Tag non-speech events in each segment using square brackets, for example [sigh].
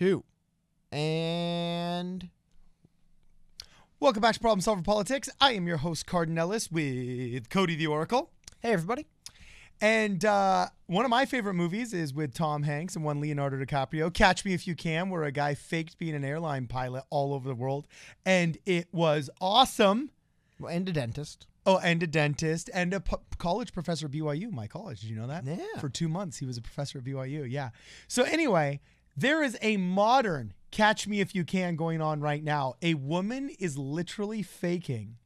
two. And Welcome back to Problem Solver Politics. I am your host, Cardinellis, with Cody the Oracle. hey, everybody. And uh, one of my favorite movies is with Tom Hanks and one Leonardo DiCaprio, Catch Me If You Can, where a guy faked being an airline pilot all over the world. And it was awesome. Well, and a dentist. Oh, and a dentist and a college professor at BYU, my college. Did you know that? Yeah. For two months, he was a professor at BYU. Yeah. So, anyway, there is a modern Catch Me If You Can going on right now. A woman is literally faking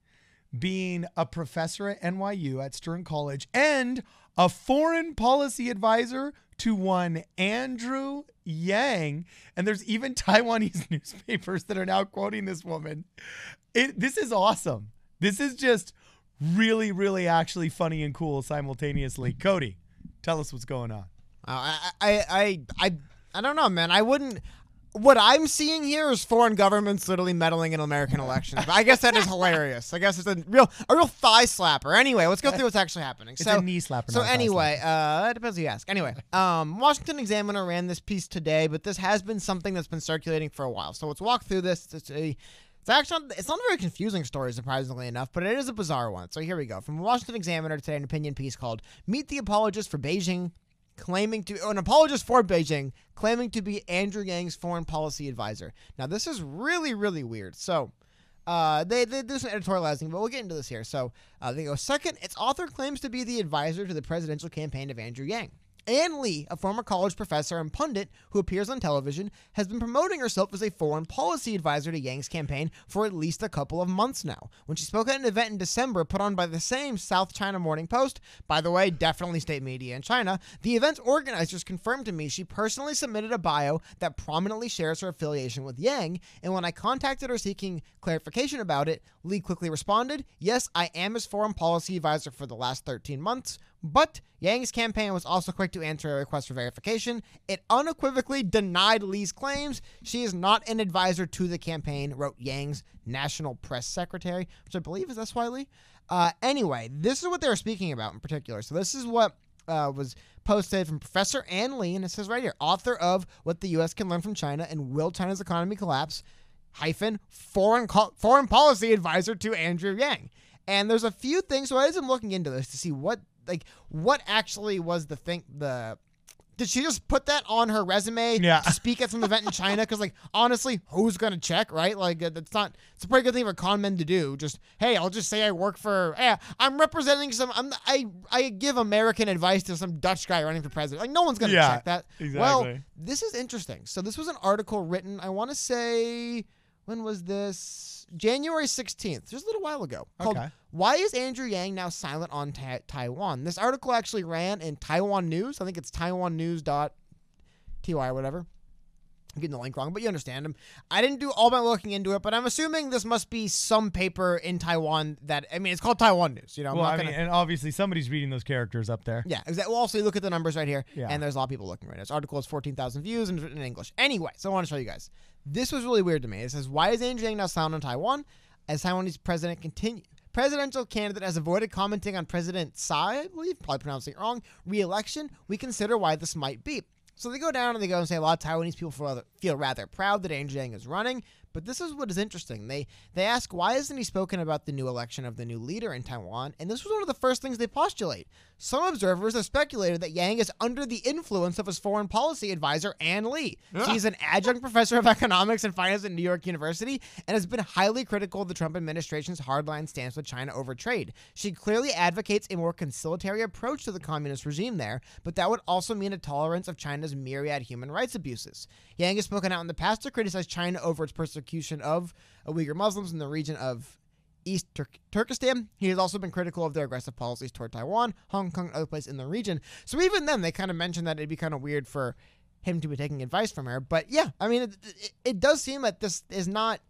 being a professor at NYU at Stern College and a foreign policy advisor to one Andrew Yang. And there's even [laughs] Taiwanese [laughs] newspapers that are now quoting this woman. It, this is awesome. This is just really, really actually funny and cool simultaneously. Cody, tell us what's going on. Uh, I, I, I, I, I don't know, man. I wouldn't. What I'm seeing here is foreign governments literally meddling in American elections. But I guess that is hilarious. I guess it's a real, a real thigh slapper. Anyway, let's go through what's actually happening. It's so, a knee slapper. So anyway, uh, it depends who you ask. Anyway, um, Washington Examiner ran this piece today, but this has been something that's been circulating for a while. So let's walk through this. It's a it's actually it's not a very confusing story, surprisingly enough, but it is a bizarre one. So here we go. From Washington Examiner today, an opinion piece called "Meet the Apologist for Beijing." Claiming to an apologist for Beijing, claiming to be Andrew Yang's foreign policy advisor. Now this is really, really weird. So, uh, they, they do some editorializing, but we'll get into this here. So uh, they go second. Its author claims to be the advisor to the presidential campaign of Andrew Yang. Ann Lee, a former college professor and pundit who appears on television, has been promoting herself as a foreign policy advisor to Yang's campaign for at least a couple of months now. When she spoke at an event in December put on by the same South China Morning Post, by the way, definitely state media in China, the event's organizers confirmed to me she personally submitted a bio that prominently shares her affiliation with Yang, and when I contacted her seeking clarification about it, Lee quickly responded, Yes, I am his foreign policy advisor for the last 13 months. But Yang's campaign was also quick to answer a request for verification. It unequivocally denied Lee's claims. She is not an advisor to the campaign, wrote Yang's national press secretary, which I believe is SY Lee. Uh, anyway, this is what they were speaking about in particular. So this is what uh, was posted from Professor Ann Lee, and it says right here, author of What the U.S. Can Learn from China and Will China's Economy Collapse, hyphen, foreign, co- foreign policy advisor to Andrew Yang. And there's a few things, so as I'm looking into this to see what like what actually was the thing the did she just put that on her resume Yeah. to speak at some event in China? Because, like, honestly, who's gonna check, right? Like, uh, that's not. It's a pretty good thing for con men to do. Just, hey, I'll just say I work for. Yeah, I'm representing some. I'm. I. I give American advice to some Dutch guy running for president. Like, no one's gonna Yeah, check that. Well, exactly. this is interesting. So this was an article written. I want to say, when was this? January 16th, just a little while ago. Called Okay. why is Andrew Yang now silent on Ta- Taiwan? This article actually ran in Taiwan News. I think it's taiwannews.ty or whatever. I'm getting the link wrong, but you understand him. I didn't do all my looking into it, but I'm assuming this must be some paper in Taiwan that I mean, it's called Taiwan News. You know, I'm Well, I gonna. mean, and obviously somebody's reading those characters up there. yeah, exactly. Well, also you look at the numbers right here, Yeah. and there's a lot of people looking right now. This article has 14,000 views and it's written in English. Anyway, so I want to show you guys. This was really weird to me. It says, "Why is Andrew Yang now silent on Taiwan?" As Taiwanese president continue. Presidential candidate has avoided commenting on President Tsai, I believe, probably pronouncing it wrong, re-election. We consider why this might be. So they go down and they go and say a lot of Taiwanese people feel rather, feel rather proud that Andrew Yang is running. But this is what is interesting. They they ask why isn't he spoken about the new election of the new leader in Taiwan? And this was one of the first things they postulate. Some observers have speculated that Yang is under the influence of his foreign policy advisor Ann Lee. She's an adjunct professor of [laughs] economics and finance at New York University and has been highly critical of the Trump administration's hardline stance with China over trade. She clearly advocates a more conciliatory approach to the communist regime there, but that would also mean a tolerance of China's myriad human rights abuses. Yang has spoken out in the past to criticize China over its persecution of uh, Uyghur Muslims in the region of East Tur- Turkestan. He has also been critical of their aggressive policies toward Taiwan, Hong Kong, and other places in the region. So even then, they kind of mentioned that it'd be kind of weird for him to be taking advice from her. But yeah, I mean, it, it, it does seem that this is not.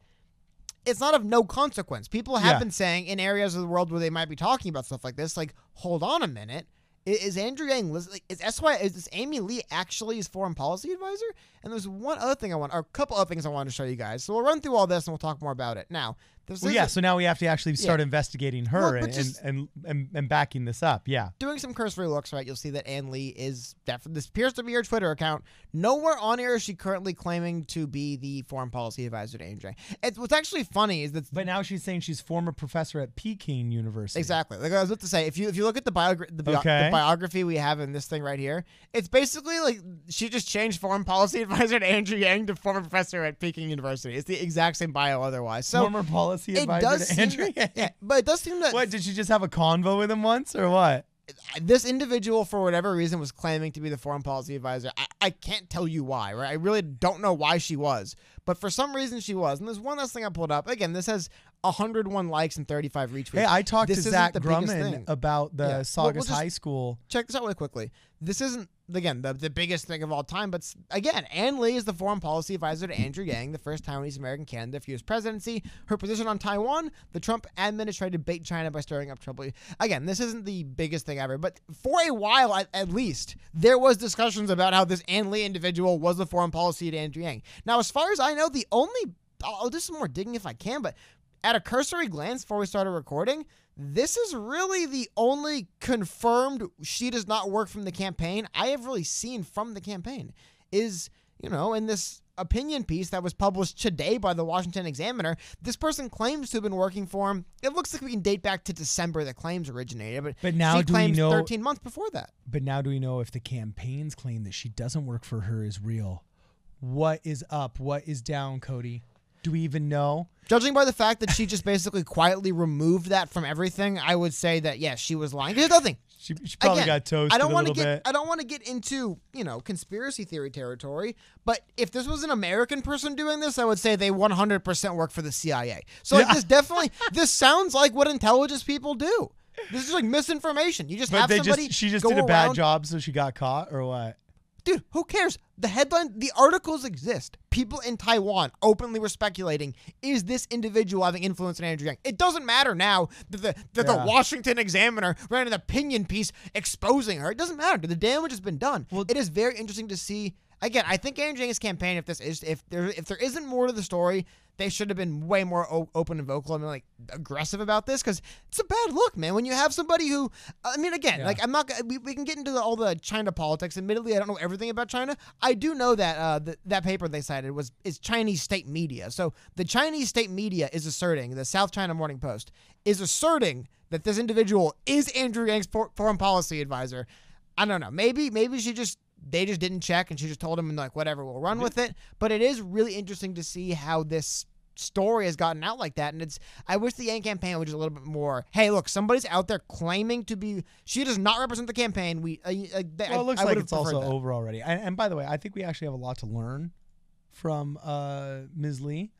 It's not of no consequence. People have Yeah. been saying in areas of the world where they might be talking about stuff like this, like, hold on a minute. Is Andrew Yang is SY is Amy Lee actually his foreign policy advisor? And there's one other thing I want, or a couple other things I want to show you guys. So we'll run through all this and we'll talk more about it. Now, Well, yeah. So now we have to actually start investigating her Well, and, just- and, and and and backing this up. Yeah. doing some cursory looks, right, you'll see that Ann Lee is definitely this appears to be her Twitter account. Nowhere on here is she currently claiming to be the foreign policy advisor to Andrew. It's what's actually funny is that But now she's saying she's former professor at Peking University. exactly like I was about to say. If you if you look at the, biogra- the, bio- Okay. the biography we have in this thing right here, it's basically like she just changed foreign policy [laughs] advisor to Andrew Yang to former professor at Peking University. It's the exact same bio otherwise. So former policy it advisor does to seem Andrew. that- yeah, but it does seem that What did she just have a convo with him once or what? this individual for whatever reason was claiming to be the foreign policy advisor I, I can't tell you why right i really don't know why she was but for some reason she was and there's one last thing i pulled up again this has 101 likes and 35 retweets Hey, I talked This to Zach Grumman about the Yeah. Well, Saugus we'll High School. check this out really quickly this isn't again the, the biggest thing of all time but again ann lee is the foreign policy advisor to andrew yang the first taiwanese american candidate for u.s presidency. Her position on taiwan the trump administration bait china by stirring up trouble. Again this isn't the biggest thing ever but for a while at, at least there was discussions about how this ann lee individual was the foreign policy to andrew yang. Now as far as i know the only I'll do some more digging if i can but at a cursory glance before we started recording, this is really the only confirmed she does not work from the campaign I have really seen from the campaign. Is, you know, in this opinion piece that was published today by the Washington Examiner, this person claims to have been working for him. It looks like we can date back to December the claims originated, but, But now she do we claims know- 13 months before that. But now do we know if the campaign's claim that she doesn't work for her is real? What is up? What is down, Cody? Do we even know? Judging by the fact that she just basically quietly removed that from everything, I would say that yes, she was lying. Here's another thing. She, she probably Again, got toasted I don't want to get bit. I don't want to get into, you know, conspiracy theory territory, but if this was an American person doing this, I would say they 100% work for the CIA. So like Yeah. [laughs] this definitely this sounds like what intelligence people do. This is like misinformation. You just but have they somebody just she just did a bad job, so she got caught, or what? Dude, who cares? The headline, the articles exist. People in Taiwan openly were speculating: Is this individual having influence on Andrew Yang? It doesn't matter now that the that Yeah. the Washington Examiner ran an opinion piece exposing her. It doesn't matter. The damage has been done. Well- it is very interesting to see. Again, I think Andrew Yang's campaign, if this is if there if there isn't more to the story, they should have been way more o- open and vocal and like aggressive about this because it's a bad look, man. When you have somebody who, I mean, again, Yeah. like I'm not. We, we can get into the, all the China politics. Admittedly, I don't know everything about China. I do know that uh, th- that paper they cited was is Chinese state media. So the Chinese state media is asserting the South China Morning Post is asserting that this individual is Andrew Yang's for- foreign policy advisor. I don't know. Maybe maybe she just they just didn't check and she just told him and like whatever we'll run with it. But it is really interesting to see how this story has gotten out like that and it's i wish the yang campaign was just a little bit more hey look somebody's out there claiming to be she does not represent the campaign we uh, uh, they- Well, I- it looks I like it's also that. over already. And, and by the way, I think we actually have a lot to learn from uh, Ms. Lee.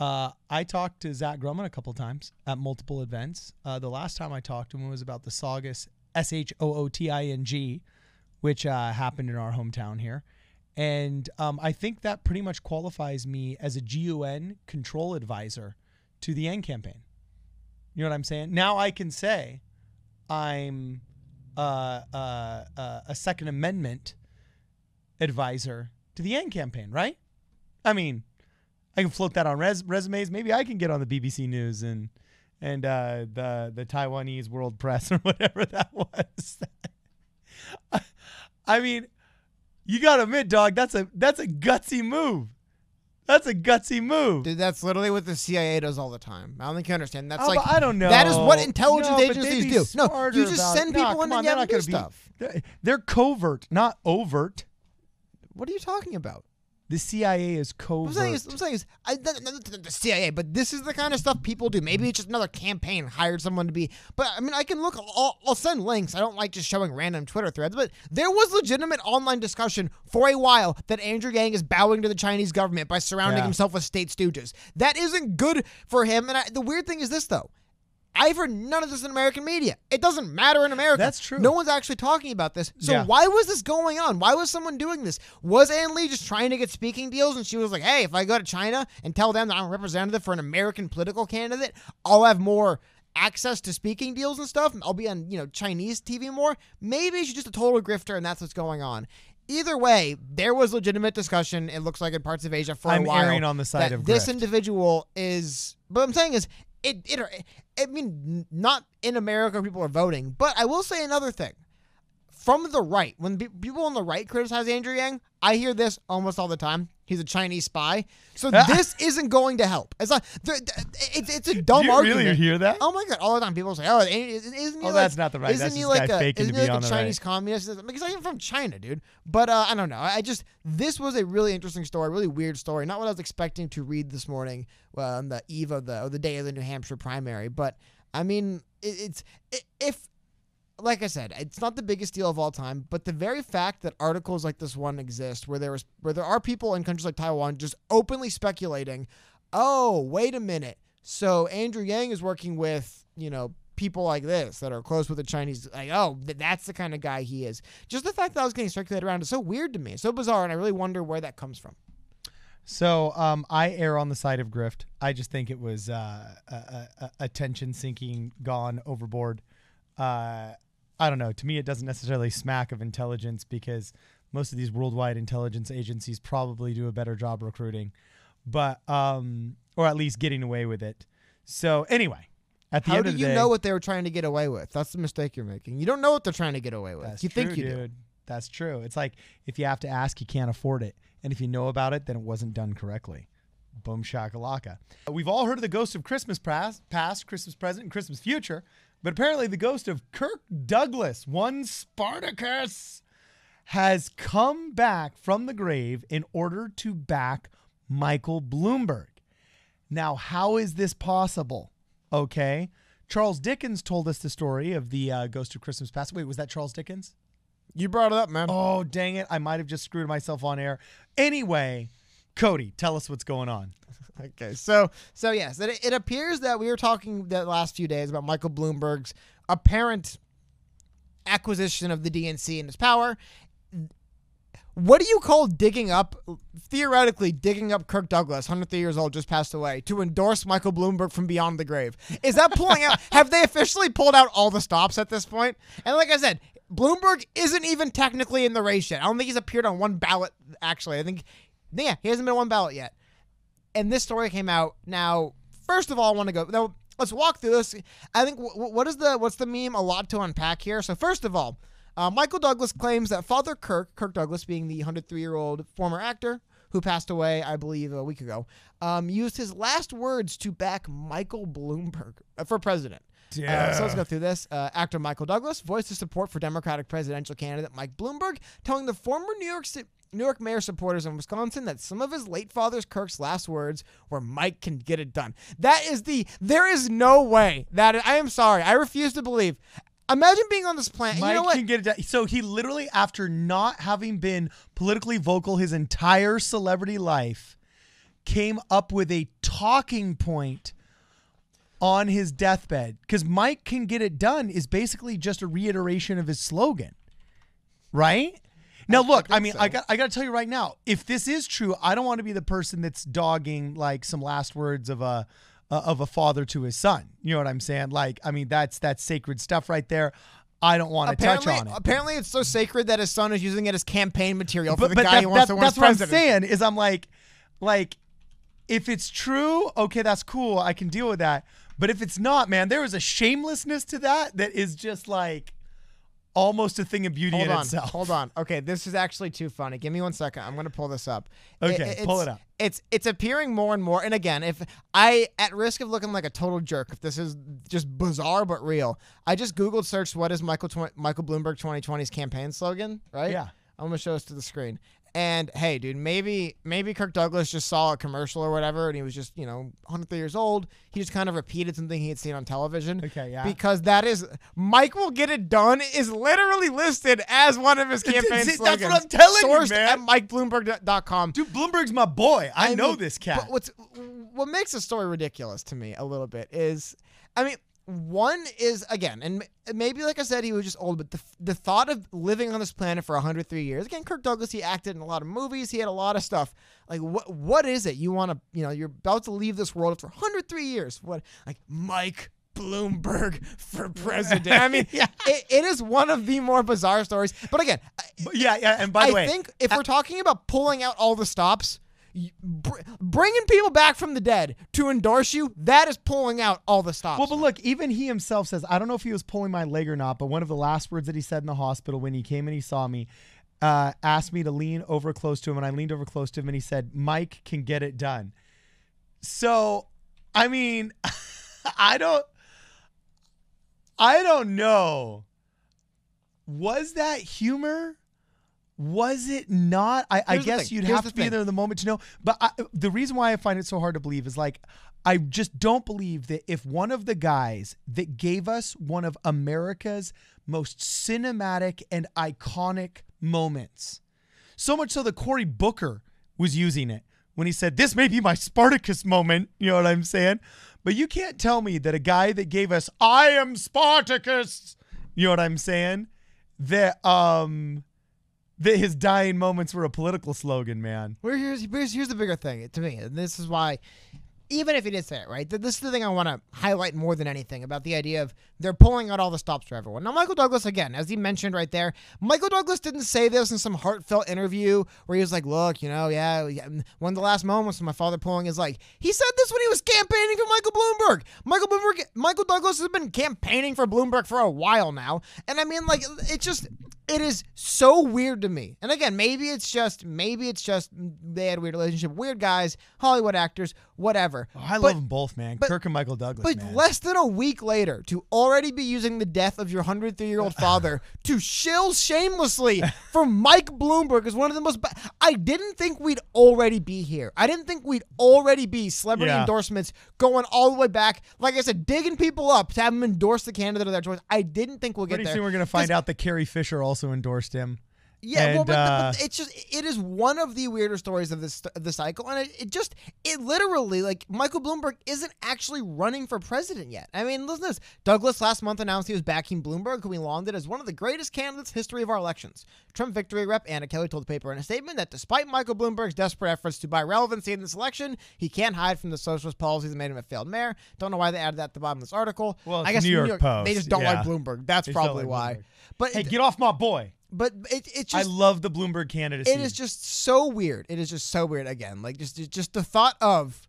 Uh, I talked to Zach Grumman a couple times at multiple events. Uh, the last time I talked to him was about the Saugus S H O O T I N G, which uh, happened in our hometown here. And um, I think that pretty much qualifies me as a GUN control advisor to the Yang campaign. You know what I'm saying? Now I can say I'm uh, uh, uh, a Second Amendment advisor to the Yang campaign, right? I mean, I can float that on res- resumes. Maybe I can get on the BBC News and and uh, the the Taiwanese World Press [laughs] or whatever that was. [laughs] mean, you gotta admit, dog, that's a that's a gutsy move. That's a gutsy move. Dude, that's literally what the CIA does all the time. I don't think you understand. That's Oh, like I don't know. That is what intelligence No, agencies do. No, you just about- send Nah, people in come on, and they're have not them gonna do be- stuff. They're, they're covert, not overt. What are you talking about? The CIA is I'm covert. saying is, I'm saying is, I, the CIA, but this is the kind of stuff people do. Maybe it's just another campaign hired someone to be. But I mean, I can look. I'll, I'll send links. I don't like just showing random Twitter threads, but there was legitimate online discussion for a while that Andrew Yang is bowing to the Chinese government by surrounding Yeah. himself with state stooges. That isn't good for him. And I, the weird thing is this, though. I've heard none of this in American media. It doesn't matter in America. That's true. No one's actually talking about this. So Yeah. why was this going on? Why was someone doing this? Was Ann Lee just trying to get speaking deals and she was like, hey, if I go to China and tell them that I'm a representative for an American political candidate, I'll have more access to speaking deals and stuff. I'll be on, you know, Chinese TV more. Maybe she's just a total grifter and that's what's going on. either way, there was legitimate discussion. It looks like in parts of Asia for I'm a while. erring on the side of this grift. individual is. But I'm saying is it. It. I mean, not in America people are voting, but I will say another thing. From the right, when people on the right criticize Andrew Yang, I hear this almost all the time. He's a Chinese spy, so [laughs] this isn't going to help. It's there- It's, it's a dumb argument. really hear that? Oh my god! All the time people say, "Oh, isn't he Oh, like, that's not the right. Isn't That's he like a, isn't he like a the right. Chinese communist? Because I'm from China, dude. But uh, I don't know. I just this was a really interesting story, really weird story. Not what I was expecting to read this morning uh, on the eve of the or the day of the New Hampshire primary. But I mean, it, it's i if like I said, it's not the biggest deal of all time, but the very fact that articles like this one exist, where there was where there are people in countries like Taiwan just openly speculating, oh, wait a minute, so Andrew Yang is working with you know people like this that are close with the Chinese, like oh, th- that's the kind of guy he is. Just the fact that I was getting circulated around is so weird to me, so bizarre, and I really wonder where that comes from. So um, I err on the side of grift. I just think it was uh, a, a, a attention sinking, gone overboard. Uh, I don't know. To me, it doesn't necessarily smack of intelligence because most of these worldwide intelligence agencies probably do a better job recruiting, but um, or at least getting away with it. So anyway, at the How end do of the day, do you day, know what they were trying to get away with? That's the mistake you're making. You don't know what they're trying to get away with. That's you true, think you dude. do. That's true. It's like if you have to ask, you can't afford it, and if you know about it, then it wasn't done correctly. Boom shakalaka. We've all heard of the ghost of Christmas past, past, Christmas present, and Christmas future, but apparently the ghost of Kirk Douglas, one Spartacus, has come back from the grave in order to back Michael Bloomberg. Now, how is this possible? Okay. Charles Dickens told us the story of the uh, ghost of Christmas past. Wait, was that Charles Dickens? You brought it up, man. Oh, dang it. I might have just screwed myself on air. Anyway, Cody, tell us what's going on. [laughs] Okay, so so yes, it, it appears that we were talking the last few days about Michael Bloomberg's apparent acquisition of the DNC and his power. What do you call digging up, theoretically digging up Kirk Douglas, 103 years old, just passed away, to endorse Michael Bloomberg from beyond the grave? Is that pulling out? [laughs] Have they officially pulled out all the stops at this point? And like I said, Bloomberg isn't even technically in the race yet. I don't think he's appeared on one ballot, actually. I think, yeah, he hasn't been on one ballot yet and this story came out. Now, first of all, I want to go. Now, let's walk through this. I think what is the what's the meme? A lot to unpack here. So first of all, uh, Michael Douglas claims that Father Kirk, Kirk Douglas, being the 103 year old former actor who passed away, I believe, a week ago, um, used his last words to back Michael Bloomberg uh, for president. Uh, so let's go through this. Uh, actor Michael Douglas voiced his support for Democratic presidential candidate Mike Bloomberg, telling the former New York City. New York mayor supporters in Wisconsin that some of his late father's Kirk's last words were Mike can get it done. That is the there is no way that I am sorry. I refuse to believe. Imagine being on this planet. Mike you know what? can get it done. So he literally, after not having been politically vocal his entire celebrity life, came up with a talking point on his deathbed. Because Mike can get it done is basically just a reiteration of his slogan, right? Now, look, I, mean, so. I got I got to tell you right now, if this is true, I don't want to be the person that's dogging like some last words of a uh, of a father to his son. You know what I'm saying? Like, I mean, that's that's sacred stuff right there. I don't want to touch on it. apparently, it's so sacred that his son is using it as campaign material for But, the but guy that- who wants that- to win that's what I'm president. saying is I'm like, like, if it's true, okay, that's cool. I can deal with that. But if it's not, man, there is a shamelessness to that that is just like almost a thing of beauty Hold in on, itself. hold on. Okay, this is actually too funny. Give me one second. I'm gonna pull this up. Okay, it's- pull it up. It's it's appearing more and more. And again, if I at risk of looking like a total jerk, if this is just bizarre but real, I just googled searched what is Michael tw- Michael Bloomberg 2020's campaign slogan, right? Yeah. I'm gonna show this to the screen. And hey, dude, maybe maybe Kirk Douglas just saw a commercial or whatever, and he was just you know 103 years old. He just kind of repeated something he had seen on television. Okay, yeah. Because that is Mike will get it done is literally listed as one of his campaign slogans. that's what I'm telling you, sourced man. at MikeBloomberg.com. Dude, Bloomberg's my boy. I, know mean, this cat. But what's what makes the story ridiculous to me a little bit is, I mean, one is again, and maybe like I said, he was just old, but the the thought of living on this planet for 103 years. Again, Kirk Douglas, he acted in a lot of movies, he had a lot of stuff. Like, what what is it you want to, you know, you're about to leave this world for 103 years? What like Mike Bloomberg [laughs] for president. I mean, [laughs] it, it is one of the more bizarre stories. But again, yeah, yeah. And by the I way, I think if we're talking about pulling out all the stops, br- bringing people back from the dead to endorse you, that is pulling out all the stops. Well, but look, even he himself says, I don't know if he was pulling my leg or not, but one of the last words that he said in the hospital when he came and he saw me, uh, asked me to lean over close to him, and I leaned over close to him, and he said, Mike can get it done. So, I mean, [laughs] I don't, I don't know. Was that humor? Was it not? I, I guess you'd Here's have the to be thing. there in the moment to know. But I, the reason why I find it so hard to believe is like, I just don't believe that if one of the guys that gave us one of America's most cinematic and iconic moments, so much so that Cory Booker was using it when he said, This may be my Spartacus moment. You know what I'm saying? But you can't tell me that a guy that gave us, I am Spartacus, you know what I'm saying? That, um, that his dying moments were a political slogan, man. Well, here's, here's here's the bigger thing to me, and this is why, even if he did say it right, this is the thing I want to highlight more than anything about the idea of they're pulling out all the stops for everyone. Now, Michael Douglas, again, as he mentioned right there, Michael Douglas didn't say this in some heartfelt interview where he was like, "Look, you know, yeah, yeah, um, one of the last moments of my father pulling is like he said this when he was campaigning for Michael Bloomberg. Michael Bloomberg, Michael Douglas has been campaigning for Bloomberg for a while now, and I mean, like, it just." It is so weird to me. And again, maybe it's just maybe it's just they had a weird relationship. Weird guys, Hollywood actors, whatever. Oh, I But- love them both, man. but- Kirk and Michael Douglas, But man. less than a week later, to already be using the death of your 103 year old father [laughs] to shill shamelessly for Mike Bloomberg is one of the most. Ba- I didn't think we'd already be here. I didn't think we'd already be celebrity Yeah. endorsements going all the way back. Like I said, digging people up to have them endorse the candidate of their choice. I didn't think we'll get Pretty there. soon we're gonna find out that Carrie Fisher also endorsed him. Yeah, well, but, uh, but it's just it is one of the weirder stories of this the cycle, and it, it just it literally like Michael Bloomberg isn't actually running for president yet. I mean, listen to this. Douglas last month announced he was backing Bloomberg, who he lauded as one of the greatest candidates in history of our elections. Trump victory rep Anna Kelly told the paper in a statement that despite Michael Bloomberg's desperate efforts to buy relevancy in this election, he can't hide from the socialist policies that made him a failed mayor. Don't know why they added that at the bottom of this article. Well, I guess New York Post, They just don't yeah. like Bloomberg. That's They probably like why. Bloomberg. But Hey, it, get off my boy. But it, it's just I love the Bloomberg candidacy. it is just so weird. It is just so weird. Again, like just just the thought of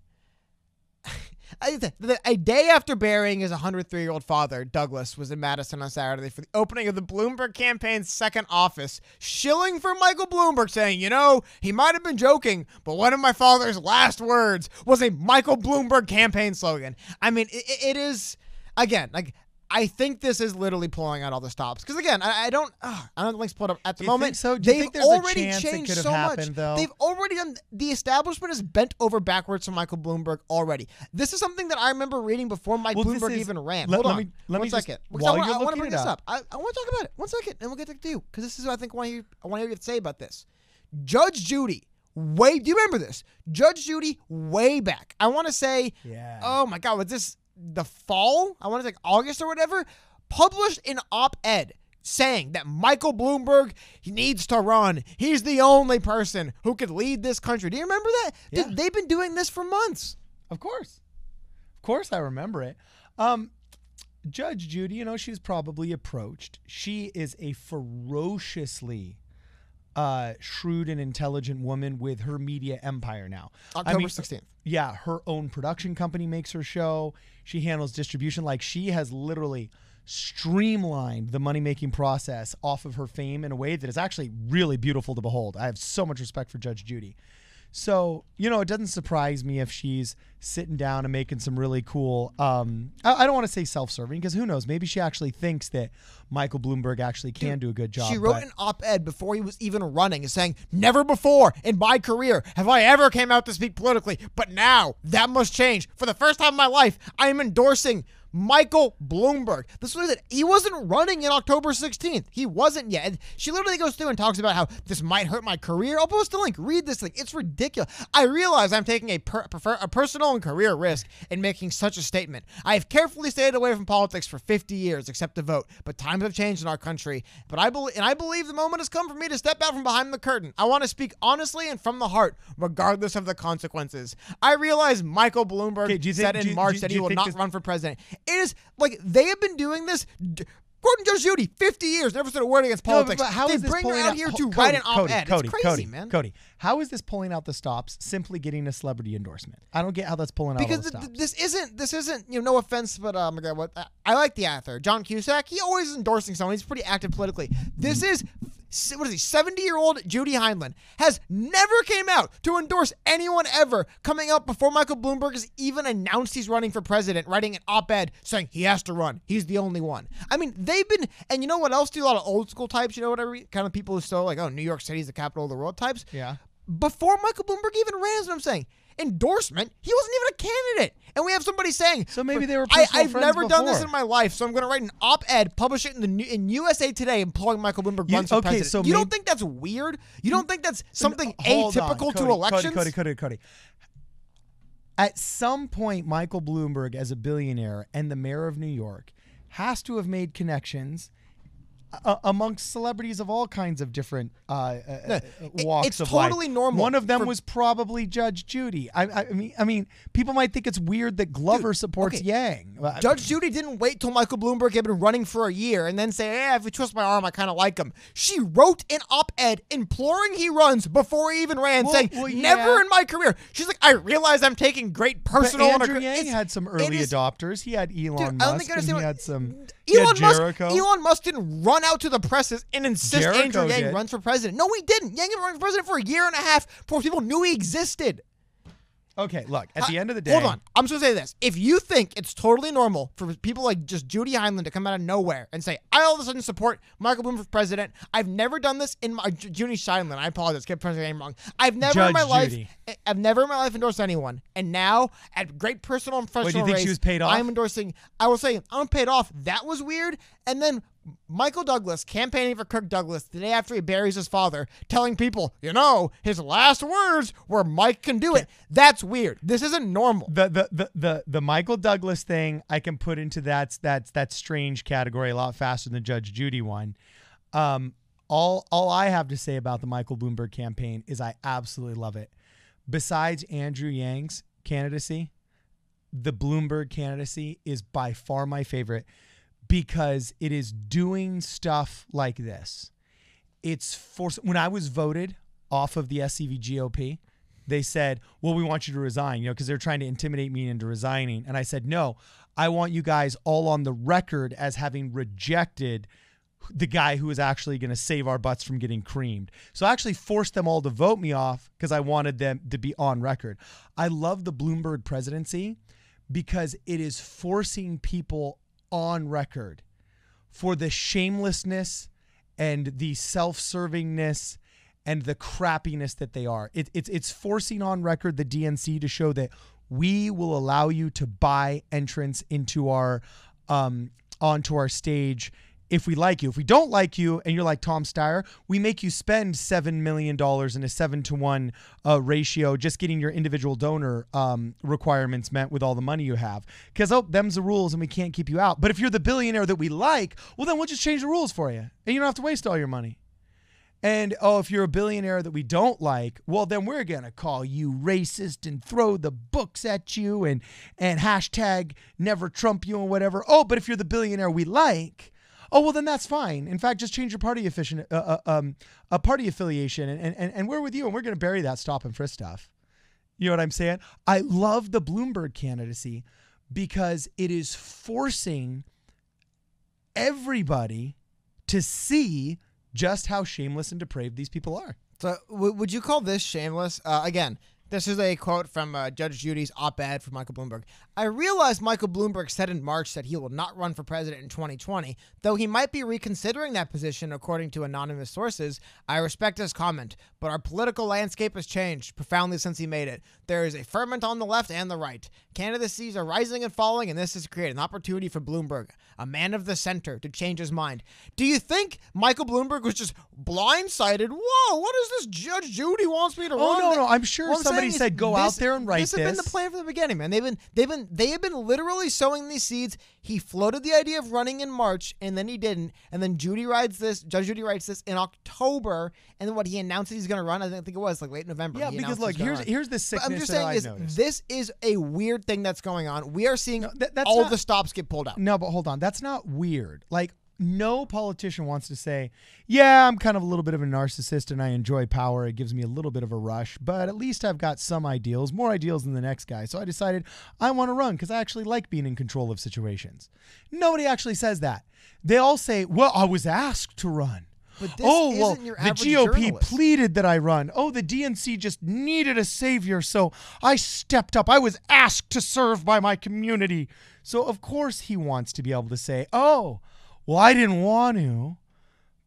[laughs] I- the- the- a day after burying his 103 year old father, Douglas was in Madison on Saturday for the opening of the Bloomberg campaign's second office, shilling for Michael Bloomberg, saying, "You know, he might have been joking, but one of my father's last words was a Michael Bloomberg campaign slogan." I mean, it, it is again like. I think this is literally pulling out all the stops because again, I, I don't, ugh, I don't think links pulled up at the you think moment. so? Do you They've think there's a already changed could have so happened, much. though? They've already done. The establishment is bent over backwards for Michael Bloomberg already. This is something that I remember reading before Mike Well, Bloomberg is- even ran. let- Hold let on, me- let one me just- second. while Because I, you're want to bring this up. up. I, I want to talk about it. One second, and we'll get to you because this is what I think. Want you, I want to hear you say about this. Judge Judy. Way, do you remember this? Judge Judy, way back. I want to say, Yeah. oh my God, was this the fall? I want to say August or whatever. Published an op-ed saying that Michael Bloomberg he needs to run. He's the only person who could lead this country. Do you remember that? Dude, Yeah. they've been doing this for months. Of course. Of course I remember it. Um Judge Judy, you know, she's probably approached. She is a ferociously uh shrewd and intelligent woman with her media empire now. I October mean, 16th. yeah, her own production company makes her show. She handles distribution. Like she has literally streamlined the money making process off of her fame in a way that is actually really beautiful to behold. I have so much respect for Judge Judy. So, you know, it doesn't surprise me if she's sitting down and making some really cool, um, I, I don't want to say self serving because who knows? Maybe she actually thinks that Michael Bloomberg actually can do a good job. She wrote but- an op-ed before he was even running, saying, "Never before in my career have I ever came out to speak politically, but now that must change. For the first time in my life, I am endorsing." Michael Bloomberg. This was it. He wasn't running in October 16th. He wasn't yet. And she literally goes through and talks about how this might hurt my career. I'll post a link. Read this thing. It's ridiculous. I realize I'm taking a, per, prefer, a personal and career risk in making such a statement. I have carefully stayed away from politics for 50 years, except to vote. But times have changed in our country. But I believe, and I believe the moment has come for me to step out from behind the curtain. I want to speak honestly and from the heart, regardless of the consequences. I realize Michael Bloomberg Okay, do you said think- in do March do you- that do he will not this- run for president. It is like they have been doing this. D- Gordon Judge Judy, 50 years, never said a word against No, but- politics. but how they is this bring her pulling out out here to Cody, write an Cody, op-ed. Cody, it's crazy, Cody, man. Cody, how is this pulling out the stops? Simply getting a celebrity endorsement. I don't get how that's pulling out all because the th- stops. this isn't this isn't you know no offense but um okay, what I, I like the actor John Cusack he always is endorsing someone he's pretty active politically this is what is he 70 year old Judy Heinlein has never came out to endorse anyone ever coming out before Michael Bloomberg has even announced he's running for president writing an op-ed saying he has to run he's the only one I mean they've been and you know what else do a lot of old school types you know what I whatever kind of people who still like oh New York City's the capital of the world types yeah. before Michael Bloomberg even ran, is what I'm saying. Endorsement, he wasn't even a candidate. And we have somebody saying, So maybe they were I, I've friends never done this in my life, so I'm going to write an op-ed, publish it in the New- in USA Today, employing Michael Bloomberg You- for okay, president. so you don't think that's weird? You don't think that's something Hold on, atypical to Cody, elections? Cody, Cody, Cody, Cody. At some point, Michael Bloomberg, as a billionaire and the mayor of New York, has to have made connections uh, amongst celebrities of all kinds of different uh, uh, uh, walks it's of life. totally normal One of them for- was probably Judge Judy. I, I mean, I mean, people might think it's weird that Glover supports okay. Yang. Uh, Judge Judy didn't wait till Michael Bloomberg had been running for a year and then say, "Hey, if you twist my arm, I kind of like him." She wrote an op-ed imploring he runs before he even ran, Well- saying, well, "Never in my career." She's like, "I realize I'm taking great personal." and Andrew Yang had some early adopters. He had Elon Dude, I don't Musk, think I and he what- had some. Elon Musk, Elon Musk didn't run out to the presses and insist Jericho Andrew Yang did. runs for president. No, he didn't. Yang had been running for president for a year and a half before people knew he existed. Okay, look. At the Uh, end of the day, hold on. I'm just gonna say this: if you think it's totally normal for people like just Judy Heinlein to come out of nowhere and say, "I all of a sudden support Michael Bloomberg for president," I've never done this in my Ju- Judy Heinlein. I apologize, get pronouncing her name wrong. I've never in my life, Judy. I've never in my life endorsed anyone, and now at great personal and do you professional think she was paid off? I'm endorsing. I will say I'm paid off. That was weird, and then. Michael Douglas campaigning for Kirk Douglas the day after he buries his father, telling people, you know, his last words were Mike can do it. That's weird. This isn't normal. the, the the the the Michael Douglas thing I can put into that that that strange category a lot faster than the Judge Judy one. Um, all all I have to say about the Michael Bloomberg campaign is I absolutely love it. Besides Andrew Yang's candidacy, the Bloomberg candidacy is by far my favorite because it is doing stuff like this. It's for when I was voted off of the SCV GOP, they said, "Well, we want you to resign," you know, because they're trying to intimidate me into resigning. And I said, "No, I want you guys all on the record as having rejected the guy who is actually going to save our butts from getting creamed." So I actually forced them all to vote me off because I wanted them to be on record. I love the Bloomberg presidency because it is forcing people on record for the shamelessness and the self-servingness and the crappiness that they are. It, it's it's forcing on record the DNC to show that we will allow you to buy entrance into our um, onto our stage if we like you. If we don't like you and you're like Tom Steyer, we make you spend seven million dollars in a seven to one uh, ratio just getting your individual donor um, requirements met with all the money you have. Because oh, them's the rules and we can't keep you out. But if you're the billionaire that we like, well then we'll just change the rules for you and you don't have to waste all your money. And oh, if you're a billionaire that we don't like, well, then we're gonna call you racist and throw the books at you and and hashtag never Trump you and whatever. Oh, but if you're the billionaire we like, oh well, then that's fine. In fact, just change your party efficient, uh, uh, um, a party affiliation, and, and and we're with you, and we're gonna bury that stop and frisk stuff. You know what I'm saying? I love the Bloomberg candidacy because it is forcing everybody to see just how shameless and depraved these people are. So, w- would you call this shameless? Uh, again, this is a quote from uh, Judge Judy's op-ed for Michael Bloomberg. I realize Michael Bloomberg said in March that he will not run for president in 2020, though he might be reconsidering that position according to anonymous sources. I respect his comment, but our political landscape has changed profoundly since he made it. There is a ferment on the left and the right. Candidacies are rising and falling, and this has created an opportunity for Bloomberg, a man of the center, to change his mind. Do you think Michael Bloomberg was just blindsided? Whoa, what is this Judge Judy wants me to Oh run? no, no, I'm sure Well, somebody Somebody is said, "Go out there and write This This has been the plan from the beginning, man. They've been they've been they have been literally sowing these seeds. He floated the idea of running in March, and then he didn't. And then Judy writes this. Judge Judy writes this in October, and then what he announced that he's going to run. I think it was like late November. Yeah, because look, here's run. here's the But sickness I'm just saying is noticed. this is a weird thing that's going on. We are seeing that- that's all not- the stops get pulled out. No, but hold on. That's not weird. Like, no politician wants to say, yeah, I'm kind of a little bit of a narcissist and I enjoy power. It gives me a little bit of a rush, but at least I've got some ideals, more ideals than the next guy. So I decided I want to run because I actually like being in control of situations. Nobody actually says that. They all say, well, I was asked to run. But this oh, well, the GOP journalist. pleaded that I run. Oh, the DNC just needed a savior, so I stepped up. I was asked to serve by my community. So, of course, he wants to be able to say, oh, well, I didn't want to,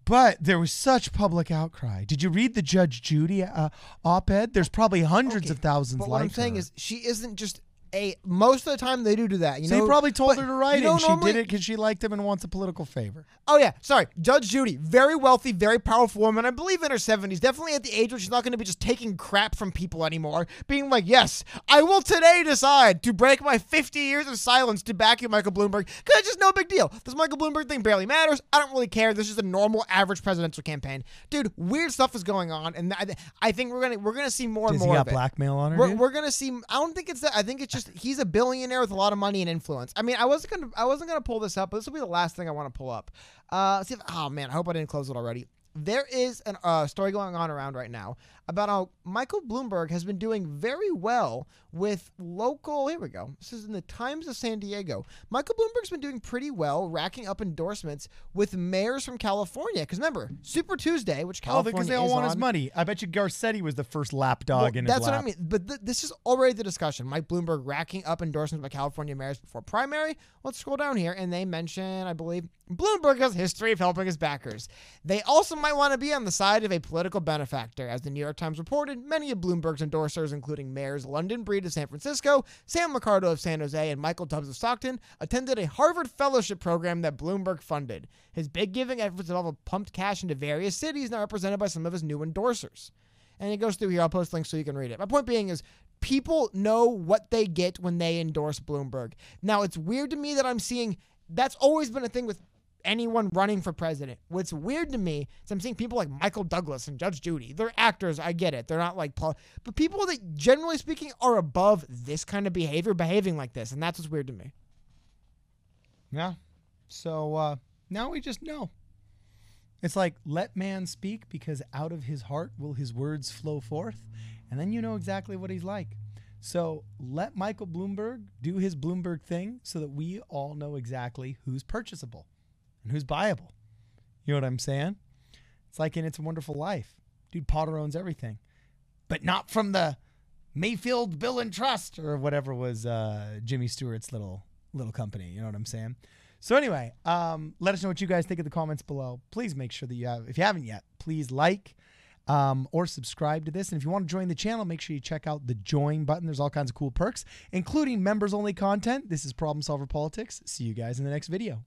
but there was such public outcry. Did you read the Judge Judy uh, op ed? There's probably hundreds Okay, of thousands But like what I'm saying her. is, she isn't just a. Most of the time, they do do that. You so know, he probably told her to write it. and She normally- did it because she liked him and wants a political favor. Oh yeah, sorry, Judge Judy, very wealthy, very powerful woman. I believe in her seventies, definitely at the age where she's not going to be just taking crap from people anymore. Being like, yes, I will today decide to break my fifty years of silence to back you, Michael Bloomberg, because it's just no big deal. This Michael Bloomberg thing barely matters. I don't really care. This is a normal, average presidential campaign, dude. Weird stuff is going on, and I, I think we're gonna we're gonna see more Does and he more got of it. blackmail on her? We're, we're gonna see. I don't think it's that. I think it's just he's a billionaire with a lot of money and influence. I mean, I wasn't gonna. I wasn't gonna pull this up, but this will be the last thing I want to pull up. Uh, see if. Oh man, I hope I didn't close it already. There is a uh, story going on around right now about how Michael Bloomberg has been doing very well with local. Here we go. This is in the Times of San Diego. Michael Bloomberg's been doing pretty well, racking up endorsements with mayors from California. Because remember, Super Tuesday, which California Oh, because they all want his money. I bet you Garcetti was the first lapdog well, in his that's lap. what I mean. But th- this is already the discussion. Mike Bloomberg racking up endorsements by California mayors before primary. Let's scroll down here, and they mention, I believe, Bloomberg has history of helping his backers. They also might want to be on the side of a political benefactor, as the New York Times reported. Many of Bloomberg's endorsers, including mayors London Breed of San Francisco, Sam Liccardo of San Jose, and Michael Tubbs of Stockton, attended a Harvard fellowship program that Bloomberg funded. His big giving efforts involve pumped cash into various cities, now represented by some of his new endorsers and it goes through here. I'll post links so you can read it. My point being is people know what they get when they endorse Bloomberg. Now, it's weird to me that I'm seeing that's always been a thing with anyone running for president. What's weird to me is I'm seeing people like Michael Douglas and Judge Judy. They're actors, I get it. They're not like pol- but people that generally speaking are above this kind of behavior behaving like this, and that's what's weird to me. Yeah. So uh, now we just know. It's like, let man speak because out of his heart will his words flow forth. And then you know exactly what he's like. So let Michael Bloomberg do his Bloomberg thing so that we all know exactly who's purchasable and who's buyable. You know what I'm saying? It's like in It's a Wonderful Life. Dude, Potter owns everything, but not from the Mayfield Bill and Trust or whatever was uh, Jimmy Stewart's little little company. You know what I'm saying? So anyway, um, let us know what you guys think in the comments below. Please make sure that you have, if you haven't yet, please like um, or subscribe to this. And if you want to join the channel, make sure you check out the join button. There's all kinds of cool perks, including members only content. This is Problem Solver Politics. See you guys in the next video.